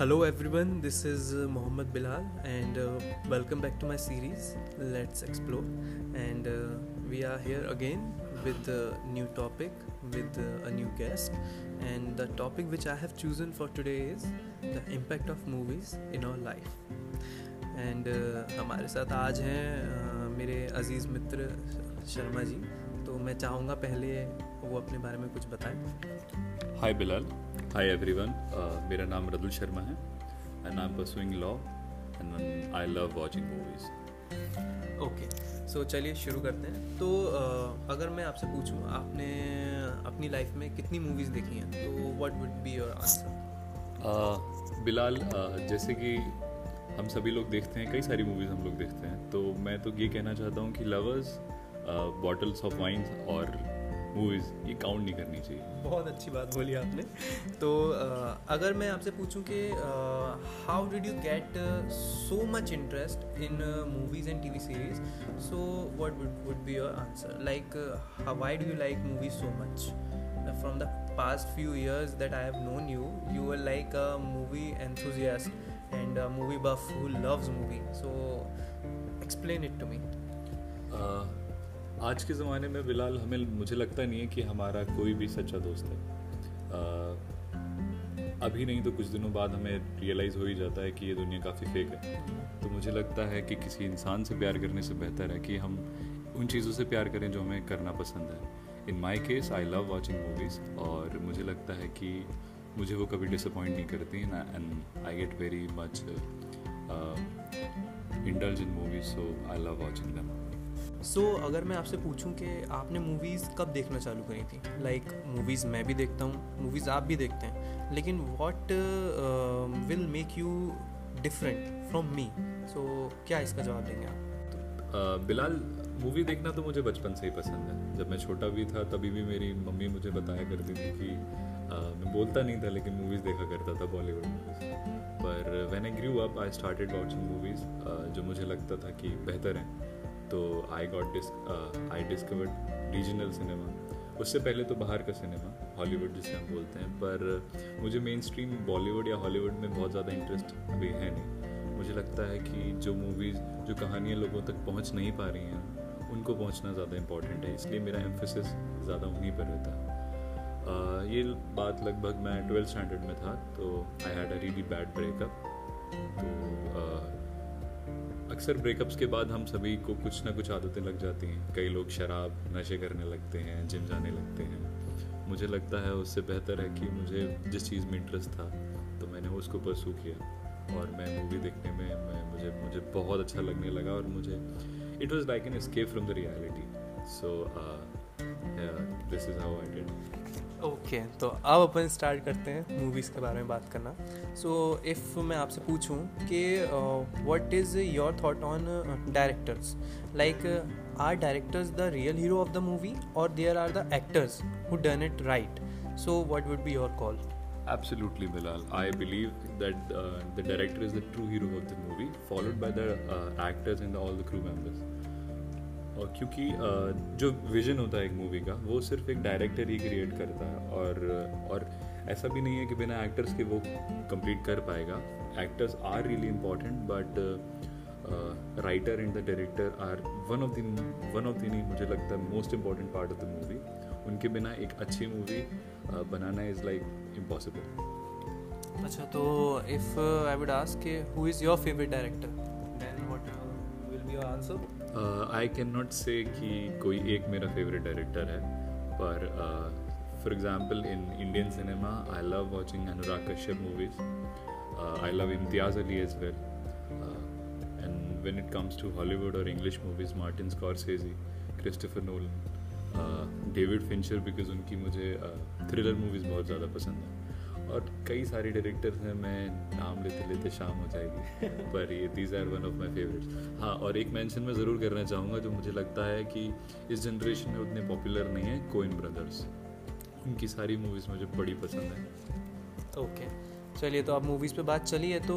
Hello everyone this is Mohammed Bilal and welcome back to my series let's explore and we are here again with new topic with a new guest and the topic which I have chosen for today is the impact of movies in our life and हमारे साथ आज हैं मेरे अज़ीज़ मित्र शर्मा जी। तो मैं चाहूँगा पहले वो अपने बारे में कुछ बताएँ। हाय बिलाल हाय एवरीवन मेरा नाम रदुल शर्मा है and I am pursuing law and I love watching movies okay so चलिए शुरू करते हैं। तो uh, अगर मैं आपसे पूछूँ आपने अपनी लाइफ में कितनी मूवीज़ देखी हैं? तो what would be your answer Bilal uh, जैसे कि हम सभी लोग देखते हैं कई सारी मूवीज़ हम लोग देखते हैं तो मैं तो ये कहना चाहता हूँ कि लवर्स बॉटल्स ऑफ़ वाइन्स और मूवीज़ ये काउंट नहीं करनी चाहिए। बहुत अच्छी बात बोली आपने। तो uh, अगर मैं आपसे पूछूँ कि how did you get so much interest in movies and TV series so what would be your answer like why do you like movies so much from the past few years that I have known you you are like a movie enthusiast and movie buff who loves movie so explain it to me आज के ज़माने में बिलाल हमें मुझे लगता नहीं है कि हमारा कोई भी सच्चा दोस्त है। uh, अभी नहीं तो कुछ दिनों बाद हमें रियलाइज़ हो ही जाता है कि ये दुनिया काफ़ी फेक है। तो मुझे लगता है कि किसी इंसान से प्यार करने से बेहतर है कि हम उन चीज़ों से प्यार करें जो हमें करना पसंद है। In my case I love watching movies और मुझे लगता है कि मुझे वो कभी डिसअपॉइंट नहीं करती and I get very much indulge in movies so I love watching them so so, अगर मैं आपसे पूछूँ कि आपने मूवीज़ कब देखना चालू करी थी? लाइक like, मूवीज़ मैं भी देखता हूँ मूवीज़ आप भी देखते हैं। लेकिन what will make you different from me so क्या इसका जवाब देंगे आप? uh, बिलाल मूवी देखना तो मुझे बचपन से ही पसंद है। जब मैं छोटा भी था तभी भी मेरी मम्मी मुझे बताया करती थी कि आ, मैं बोलता नहीं था लेकिन मूवीज़ देखा करता था बॉलीवुड मूवीज़ पर when I grew up I started watching movies जो मुझे लगता था कि बेहतर हैं। तो I got disc I discovered regional cinema उससे पहले तो बाहर का सिनेमा हॉलीवुड जिसे हम बोलते हैं पर मुझे मेन स्ट्रीम बॉलीवुड या हॉलीवुड में बहुत ज़्यादा इंटरेस्ट अभी है नहीं। मुझे लगता है कि जो मूवीज़ जो कहानियाँ लोगों तक पहुँच नहीं पा रही हैं उनको पहुँचना ज़्यादा इंपॉर्टेंट है इसलिए मेरा एम्फोसिस ज़्यादा उन्हीं पर रहता है। Uh, ये बात लगभग मैं ट्वेल्थ स्टैंडर्ड में था तो I had a really bad breakup तो uh, अक्सर ब्रेकअप्स के बाद हम सभी को कुछ ना कुछ आदतें लग जाती हैं। कई लोग शराब, नशे करने लगते हैं, जिम जाने लगते हैं। मुझे लगता है उससे बेहतर है कि मुझे जिस चीज़ में इंटरेस्ट था तो मैंने उसको परसू किया। और मैं मूवी देखने में, मैं, मुझे मुझे बहुत अच्छा लगने लगा और मुझे it was like an escape from the reality so this is how I did. Okay तो अब अपन स्टार्ट करते हैं मूवीज़ के बारे में बात करना। सो इफ़ मैं आपसे पूछूँ कि what is your thought on directors like are directors the real hero of the movie और there are the actors who done it right so what would be your call Absolutely, Bilal. I believe that uh, the director is the true hero of the movie, followed by the uh, actors and all the और क्योंकि जो vision होता है एक movie का वो सिर्फ़ एक डायरेक्टर ही क्रिएट करता है और और ऐसा भी नहीं है कि बिना एक्टर्स के वो कंप्लीट कर पाएगा। Actors are really important but writer and the director are one of the one of the नहीं मुझे लगता है most important part of the movie उनके बिना एक अच्छी मूवी बनाना इज़ लाइक इम्पॉसिबल अच्छा तो if I would ask who is your favourite director then what will be your answer I can not say कि कोई एक मेरा फेवरेट डायरेक्टर है पर for example in Indian cinema I love watching Anurag Kashyap movies I love Imtiaz Ali as well and when it comes to Hollywood और English movies Martin Scorsese Christopher Nolan David Fincher because उनकी मुझे thriller uh, movies बहुत ज़्यादा पसंद है. और कई सारे डायरेक्टर्स हैं मैं नाम लेते लेते शाम हो जाएगी। पर ये these are one of my favourites हाँ और एक मेंशन मैं ज़रूर करना चाहूँगा जो मुझे लगता है कि इस जनरेशन में उतने पॉपुलर नहीं है कोइन ब्रदर्स उनकी सारी मूवीज़ मुझे बड़ी पसंद है। ओके चलिए तो अब मूवीज़ पे बात चली है तो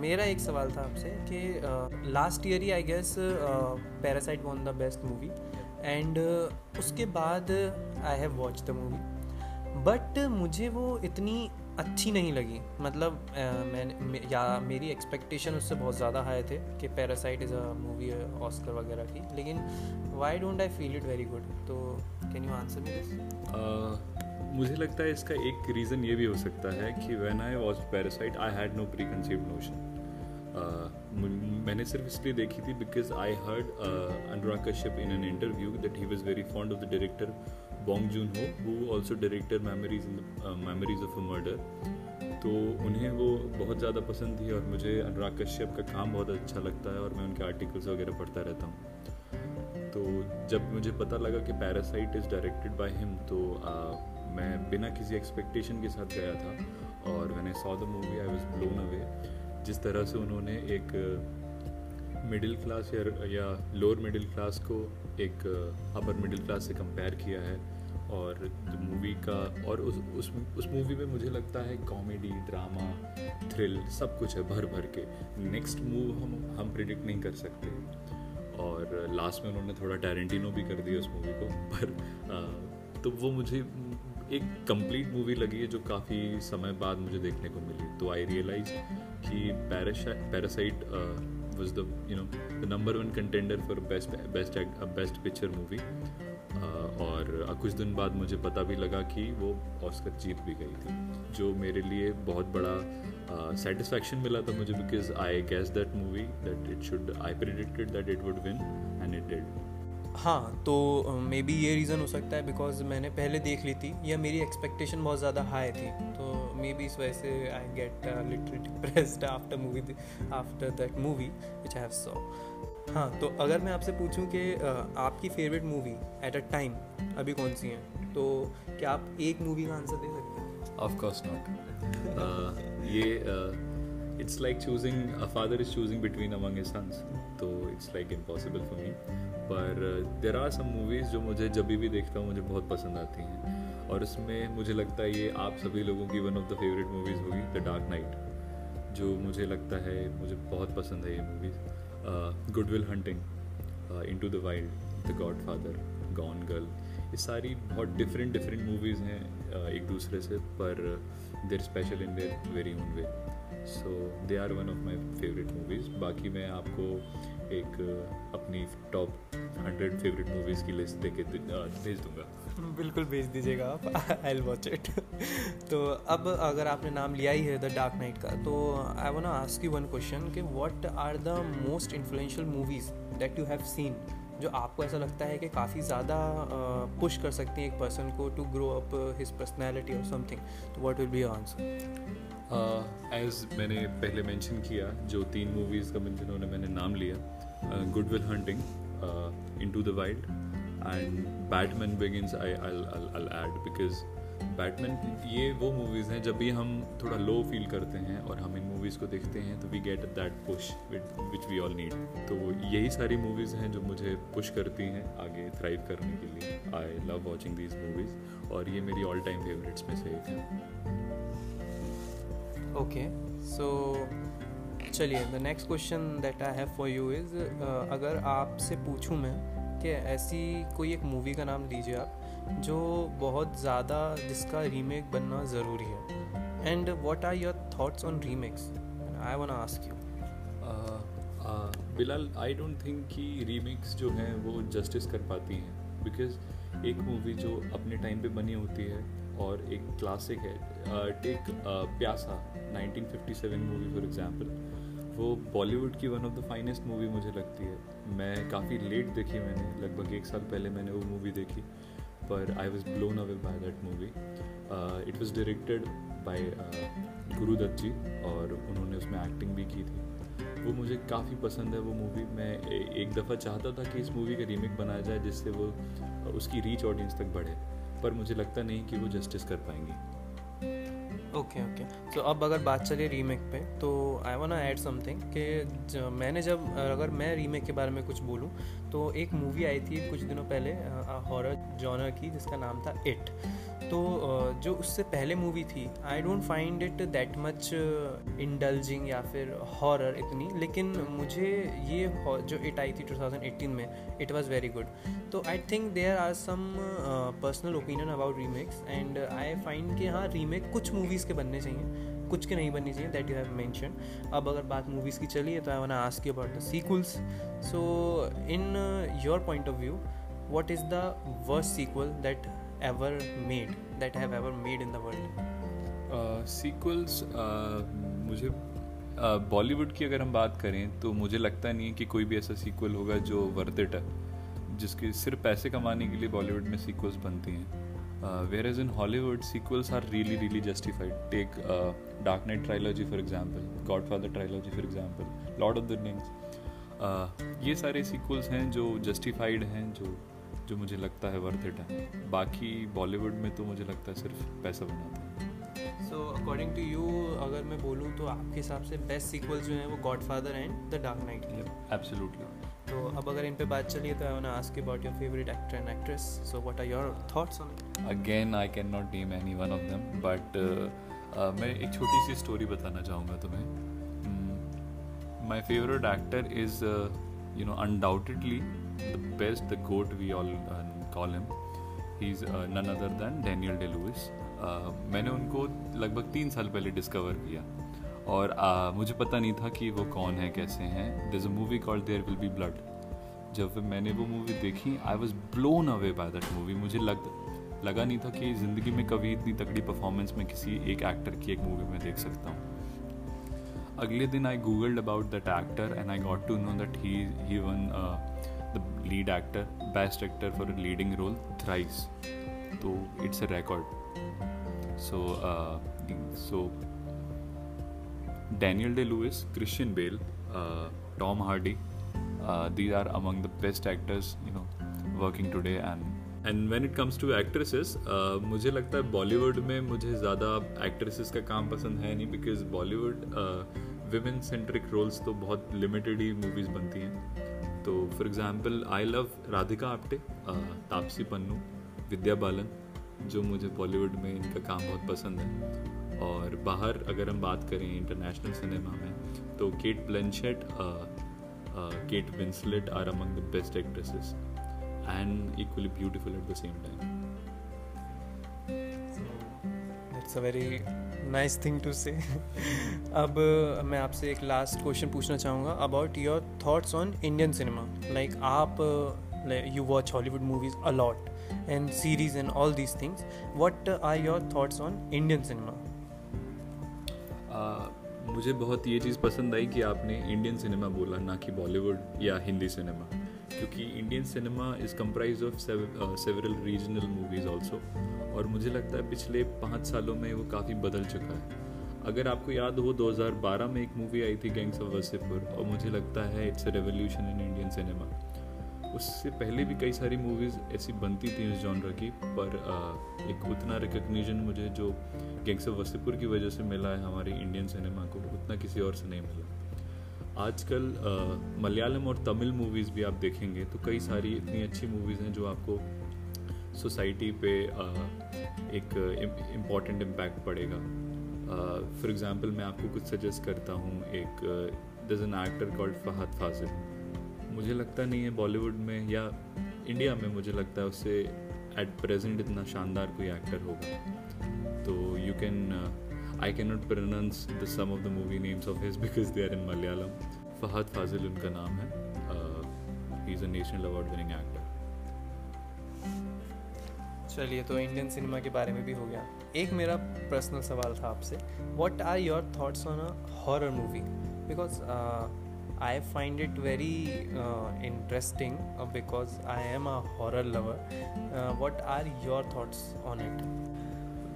मेरा एक सवाल था आपसे कि last year he I guess Parasite won the best movie and उसके बाद I have watch the movie but मुझे वो इतनी अच्छी नहीं लगी। मतलब मैंने या मेरी एक्सपेक्टेशन उससे बहुत ज़्यादा हाई थे कि Parasite is a movie Oscar वगैरह की। लेकिन why don't I feel it very good तो can you answer me this मुझे लगता है इसका एक रीज़न ये भी हो सकता है कि when I was Parasite I had no preconceived notion मैंने सिर्फ़ इसलिए देखी थी because I heard Anurag Kashyap in an interview that he was very fond of the director Bong Joon Ho who also director memories memories of a murder तो उन्हें वो बहुत ज़्यादा पसंद थी और मुझे अनुराग कश्यप का काम बहुत अच्छा लगता है और मैं उनके आर्टिकल्स वगैरह पढ़ता रहता हूँ। तो जब मुझे पता लगा कि Parasite is directed by him तो आ, मैं बिना किसी एक्सपेक्टेशन के साथ गया था और मैंने saw the movie I was blown away जिस तरह से उन्होंने एक मिडिल क्लास या या लोअर मिडिल क्लास को एक अपर मिडिल क्लास से कंपेयर किया है और मूवी का और उस उस उस मूवी में मुझे लगता है कॉमेडी ड्रामा थ्रिल सब कुछ है भर भर के। नेक्स्ट मूव हम हम प्रिडिक्ट नहीं कर सकते। और लास्ट में उन्होंने थोड़ा टैरेंटिनो भी कर दिया उस मूवी को पर आ, तो वो मुझे एक कंप्लीट मूवी लगी है जो काफ़ी समय बाद मुझे देखने को मिली। तो आई रियलाइज़ कि Parasite was the you know the number one contender for best best best picture movie और कुछ दिन बाद मुझे पता भी लगा कि वो ऑस्कर जीत भी गई थी जो मेरे लिए बहुत बड़ा सेटिस्फैक्शन uh, मिला था मुझे because I guess that movie that it should I predicted that it would win and it did हाँ तो मे बी ये रीज़न हो सकता है बिकॉज़ मैंने पहले देख ली थी या मेरी एक्सपेक्टेशन बहुत ज़्यादा हाई थी तो मे बी इस वजह से I get little depressed after movie after that movie which have saw हाँ तो अगर मैं आपसे पूछूँ कि आपकी favourite movie at a time अभी कौन सी है? तो क्या आप एक मूवी का आंसर दे सकते हैं? ऑफ़ कोर्स नॉट ये it's like choosing a father is choosing between among his sons तो it's like impossible for me पर देर आर सम मूवीज़ जो मुझे जब भी देखता हूँ, मुझे बहुत पसंद आती हैं। और इसमें मुझे लगता है ये आप सभी लोगों की one of the favourite movies होगी द डार्क नाइट जो मुझे लगता है, मुझे बहुत पसंद है ये movies Good Will Hunting into the Wild the Godfather Gone Girl ये सारी बहुत डिफरेंट डिफरेंट मूवीज़ हैं uh, एक दूसरे से पर there special in their very own way so they are one of my favourite movies बाकी मैं आपको एक अपनी टॉप हंड्रेड फेवरेट मूवीज़ की लिस्ट दे के भेज दूँगा। बिल्कुल भेज दीजिएगा आप। आई वॉच इट तो अब अगर आपने नाम लिया ही है द डार्क नाइट का तो I want ask you one question कि what are the most influential movies that you have seen जो आपको ऐसा लगता है कि काफ़ी ज़्यादा पुश कर सकती हैं एक पर्सन को to grow up his personality और समथिंग तो what will be answer as मैंने पहले मेंशन किया, जो तीन मूवीज़ का जिन्होंने मैंने नाम लिया Good Will Hunting Into the Wild and Batman Begins I I add because Batman ये वो मूवीज़ हैं, जब भी हम थोड़ा लो फील करते हैं और हम इन मूवीज़ को देखते हैं तो we get that push which we all need तो यही सारी मूवीज़ हैं जो मुझे पुश करती हैं आगे थ्राइव करने के लिए. I love watching these movies और ये मेरी ऑल टाइम फेवरेट्स में से एक है. ओके सो चलिए the next question that I have for you is अगर आपसे पूछूँ मैं कि ऐसी कोई एक मूवी का नाम लीजिए आप, जो बहुत ज़्यादा जिसका रीमेक बनना ज़रूरी है। And what are your thoughts on remakes I want ask you Bilal I don't think कि रीमेक्स जो हैं वो जस्टिस कर पाती हैं। बिकॉज़ एक मूवी जो अपने टाइम पे बनी होती है और एक क्लासिक है take Pyaasa 1957 movie for example वो बॉलीवुड की one of the finest movie मुझे लगती है। मैं काफ़ी लेट देखी मैंने, लगभग एक साल पहले मैंने वो मूवी देखी, पर I was blown away by that movie it was directed by Guru Dutt ji और उन्होंने उसमें एक्टिंग भी की थी। वो मुझे काफ़ी पसंद है वो मूवी मैं एक दफ़ा चाहता था कि इस मूवी का रीमेक बनाया जाए जिससे वो, उसकी रीच ऑडियंस तक बढ़े, पर मुझे लगता नहीं कि वो जस्टिस कर पाएँगी। ओके ओके तो अब अगर बात चलिए रीमेक पे तो आई वाना ऐड समथिंग कि मैंने जब अगर मैं रीमेक के बारे में कुछ बोलूँ तो एक मूवी आई थी कुछ दिनों पहले हॉरर जॉनर की, जिसका नाम था इट तो जो उससे पहले मूवी थी I don't find it that much indulging या फिर हॉरर इतनी, लेकिन मुझे ये जो इट आई थी 2018 में इट वाज वेरी गुड तो I think there are some personal opinion about remakes and I find कि हाँ रीमेक कुछ मूवीज़ के बनने चाहिए, कुछ के नहीं बननी चाहिए दैट यू हैव मैंशन अब अगर बात मूवीज़ की चली है तो I want ask you about the sequels so in your point of view what is the worst sequel that ever made that have ever made in the world? Sequels uh, uh, मुझे Bollywood uh, की अगर हम बात करें तो मुझे लगता नहीं है कि कोई भी ऐसा सीक्वल होगा जो वर्थ इट है जिसके सिर्फ़ पैसे कमाने के लिए बॉलीवुड में सीक्वल्स बनती हैं। Where as in Hollywood sequels are really really justified take Dark Knight trilogy for example Godfather trilogy for example Lord of the Rings ये सारे सीक्वल्स हैं जो जस्टिफाइड हैं जो जो मुझे लगता है वर्थ इट है। बाकी बॉलीवुड में तो मुझे लगता है सिर्फ़ पैसा बनाता है। सो अकॉर्डिंग टू यू अगर मैं बोलूँ तो आपके हिसाब से बेस्ट सीक्वल जो है वो Godfather and the Dark Knight absolutely तो अब अगर इन पे बात चलिए तो I want ask about your favourite actor and actress so what are your thoughts on it again I can not name any one of them but मैं एक छोटी सी स्टोरी बताना चाहूँगा तुम्हें। My favourite actor is you know undoubtedly the best, the goat we all uh, call him. He's uh, none other than Daniel Day Lewis. Uh, मैंने उनको लगभग तीन साल पहले डिस्कवर किया। और uh, मुझे पता नहीं था कि वो कौन है कैसे हैं। There a movie called There Will Be Blood जब मैंने वो मूवी देखी I was blown away by that movie मुझे लग लगा नहीं था कि ज़िंदगी में कभी इतनी तगड़ी परफॉर्मेंस में किसी एक एक्टर की एक मूवी में देख सकता हूँ। अगले दिन I googled about that actor and I got to know that he he won the lead actor, best actor for a leading role thrice. So it's a record. So uh, so Daniel Day Lewis, Christian Bale, uh, Tom Hardy, uh, these are among the best actors you know working today and and when it comes to actresses मुझे लगता है बॉलीवुड में मुझे ज़्यादा actresses का काम पसंद है नहीं because Bollywood women centric roles तो बहुत लिमिटेड ही मूवीज़ बनती हैं तो for example I love Radhika Apte Taapsee Pannu Vidya Balan जो मुझे बॉलीवुड में इनका काम बहुत पसंद है। और बाहर अगर हम बात करें इंटरनेशनल सिनेमा में तो Kate Blanchett Kate Winslet are among the best actresses and equally beautiful at the same time it's a very nice thing to say अब मैं आपसे एक लास्ट क्वेश्चन पूछना चाहूँगा about your thoughts on Indian cinema like आप you watch Hollywood movies a lot and series and all these things what are your thoughts on Indian cinema मुझे बहुत ये चीज़ पसंद आई कि आपने इंडियन सिनेमा बोला, ना कि बॉलीवुड या हिंदी सिनेमा क्योंकि Indian cinema is comprise of several regional movies also और मुझे लगता है पिछले पाँच सालों में वो काफ़ी बदल चुका है। अगर आपको याद हो 2012 में एक मूवी आई थी गैंग्स ऑफ़ वसीपुर और मुझे लगता है it's a revolution in Indian cinema उससे पहले भी कई सारी मूवीज़ ऐसी बनती थी इस जॉनर की, पर एक उतना रिकग्निशन मुझे जो गैंग्स ऑफ़ वसीपुर की वजह से मिला है हमारी इंडियन सिनेमा को, उतना किसी और से नहीं मिला। आजकल मलयालम और तमिल मूवीज़ भी आप देखेंगे तो कई सारी इतनी अच्छी मूवीज़ हैं जो आपको सोसाइटी पे आ, एक इंपॉर्टेंट इम्पैक्ट पड़ेगा। फॉर एग्ज़ाम्पल मैं आपको कुछ सजेस्ट करता हूँ एक दस an actor called Fahadh Faasil मुझे लगता नहीं है बॉलीवुड में या इंडिया में मुझे लगता है उससे एट प्रेजेंट इतना शानदार कोई एक्टर होगा। तो you can can not pronounce the some of the movie names of his because they are in Malayalam Fahadh Faasil उनका नाम है he is a national award winning actor चलिए तो इंडियन सिनेमा के बारे में भी हो गया। एक मेरा पर्सनल सवाल था आपसे। What are your thoughts on a horror movie because I find it very interesting because I am a horror lover what are your thoughts on it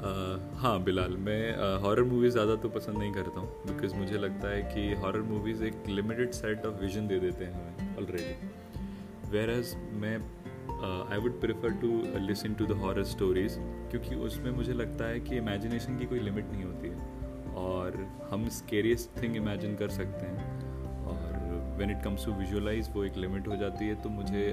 हाँ बिलाल मैं हॉरर मूवीज़ ज़्यादा तो पसंद नहीं करता हूँ बिकॉज़ मुझे लगता है कि हॉरर मूवीज़ एक लिमिटेड सेट ऑफ़ विजन दे देते हैं हमें ऑलरेडी वेर एज मैं I would prefer to listen to the horror stories क्योंकि उसमें मुझे लगता है कि इमेजिनेशन की कोई लिमिट नहीं होती है और हम स्केरियस्ट थिंग इमेजिन कर सकते हैं और when it comes to visualize वो एक लिमिट हो जाती है तो मुझे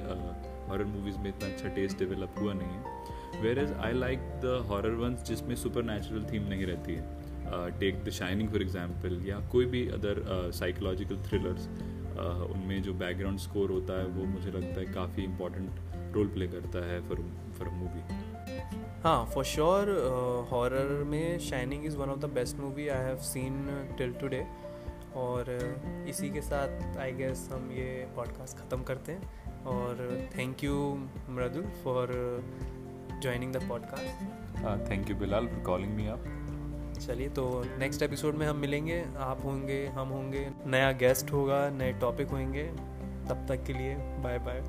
हॉरर uh, मूवीज़ में इतना अच्छा टेस्ट डेवलप हुआ नहीं है. Whereas I like the horror ones जिसमें सुपर नेचुरल थीम नहीं रहती है। Take the Shining for example या कोई भी अदर साइकोलॉजिकल थ्रिलर्स उनमें जो बैकग्राउंड स्कोर होता है वो मुझे लगता है काफ़ी इंपॉर्टेंट रोल प्ले करता है फॉर फॉर मूवी हाँ फॉर श्योर हॉरर में Shining is one of the best movie I have seen till today और uh, इसी के साथ आई गेस हम ये पॉडकास्ट ख़त्म करते हैं। और thank you Mridul for joining the podcast thank you Bilal for calling me आप चलिए तो नेक्स्ट एपिसोड में हम मिलेंगे। आप होंगे हम होंगे नया गेस्ट होगा नए टॉपिक होंगे। तब तक के लिए बाय बाय